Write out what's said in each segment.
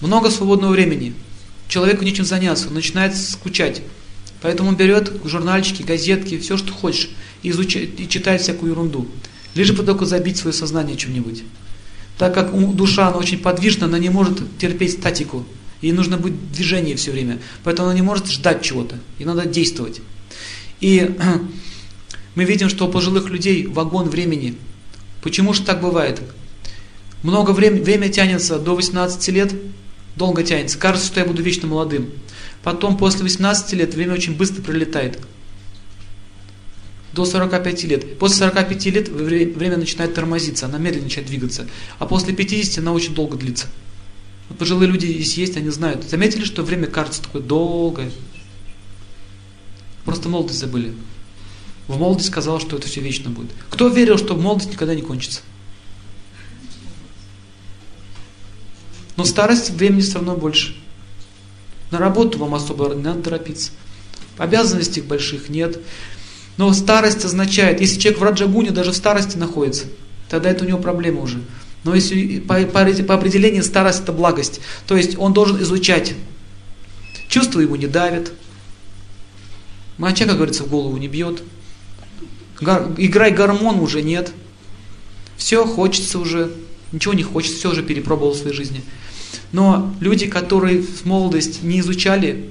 много свободного времени. Человеку нечем заняться, он начинает скучать. Поэтому берет журнальчики, газетки, все, что хочешь, и, изучает, и читает всякую ерунду. Лишь бы только забить свое сознание чем-нибудь. Так как душа, она очень подвижна, она не может терпеть статику. Ей нужно быть в все время. Поэтому она не может ждать чего-то. Ей надо действовать. И мы видим, что у пожилых людей вагон времени. Почему же так бывает? Много времени, время тянется до 18 лет, долго тянется. Кажется, что я буду вечно молодым. Потом, после 18 лет, время очень быстро пролетает. До 45 лет. После 45 лет время начинает тормозиться, она медленно начинает двигаться. А после 50 она очень долго длится. Вот пожилые люди здесь есть, они знают. Заметили, что время кажется такое долгое? Просто молодость забыли. В молодость сказал, что это все вечно будет. Кто верил, что молодость никогда не кончится? Но старость времени все равно больше. На работу вам особо не надо торопиться. Обязанностей больших нет. Но старость означает, если человек в Раджагуне даже в старости находится, тогда это у него проблема уже. Но если по, по, по определению старость это благость, то есть он должен изучать. Чувства ему не давят. Моча, как говорится, в голову не бьет. Гар, играй гормон уже нет. Все хочется уже, ничего не хочется, все уже перепробовал в своей жизни. Но люди, которые в молодость не изучали,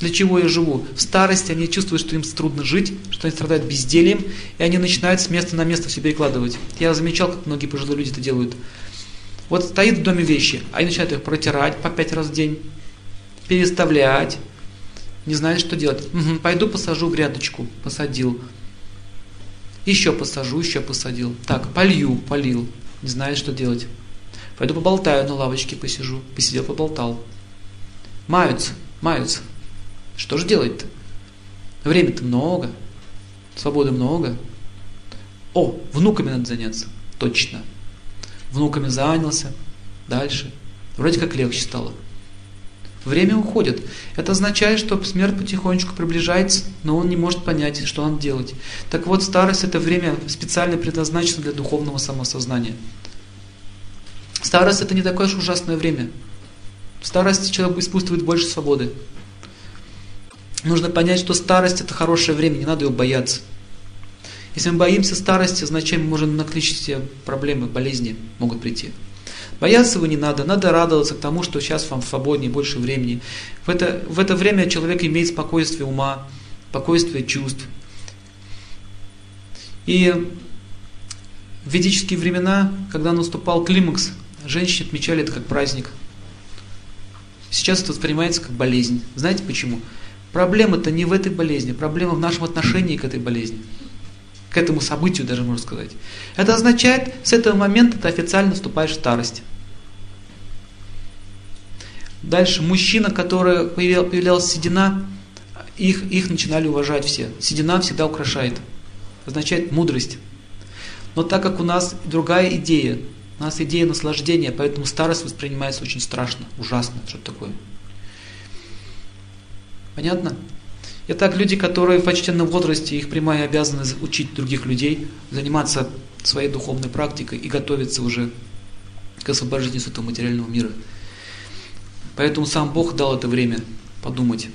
для чего я живу, в старости они чувствуют, что им трудно жить, что они страдают бездельем, и они начинают с места на место все перекладывать. Я замечал, как многие пожилые люди это делают. Вот стоит в доме вещи, а они начинают их протирать по пять раз в день, переставлять, не знают, что делать. Угу, пойду посажу грядочку, посадил. Еще посажу, еще посадил. Так, полью, полил, не знает, что делать. Пойду поболтаю на лавочке, посижу. Посидел, поболтал. Маются, маются. Что же делать-то? Времени-то много, свободы много. О, внуками надо заняться. Точно. Внуками занялся. Дальше. Вроде как легче стало. Время уходит. Это означает, что смерть потихонечку приближается, но он не может понять, что он делать. Так вот, старость это время специально предназначено для духовного самосознания. Старость это не такое уж ужасное время. В старости человек испытывает больше свободы. Нужно понять, что старость это хорошее время, не надо его бояться. Если мы боимся старости, значит мы можем накличить себе проблемы, болезни могут прийти. Бояться его не надо, надо радоваться к тому, что сейчас вам свободнее, больше времени. В это, в это время человек имеет спокойствие ума, спокойствие чувств. И в ведические времена, когда наступал климакс, женщины отмечали это как праздник. Сейчас это воспринимается как болезнь. Знаете почему? Проблема-то не в этой болезни, проблема в нашем отношении к этой болезни. К этому событию даже можно сказать. Это означает, с этого момента ты официально вступаешь в старость. Дальше, мужчина, который появлялась седина, их, их начинали уважать все. Седина всегда украшает. Означает мудрость. Но так как у нас другая идея, у нас идея наслаждения, поэтому старость воспринимается очень страшно, ужасно, что такое. Понятно? Итак, люди, которые в почтенном возрасте, их прямая обязанность учить других людей, заниматься своей духовной практикой и готовиться уже к освобождению с этого материального мира. Поэтому сам Бог дал это время подумать.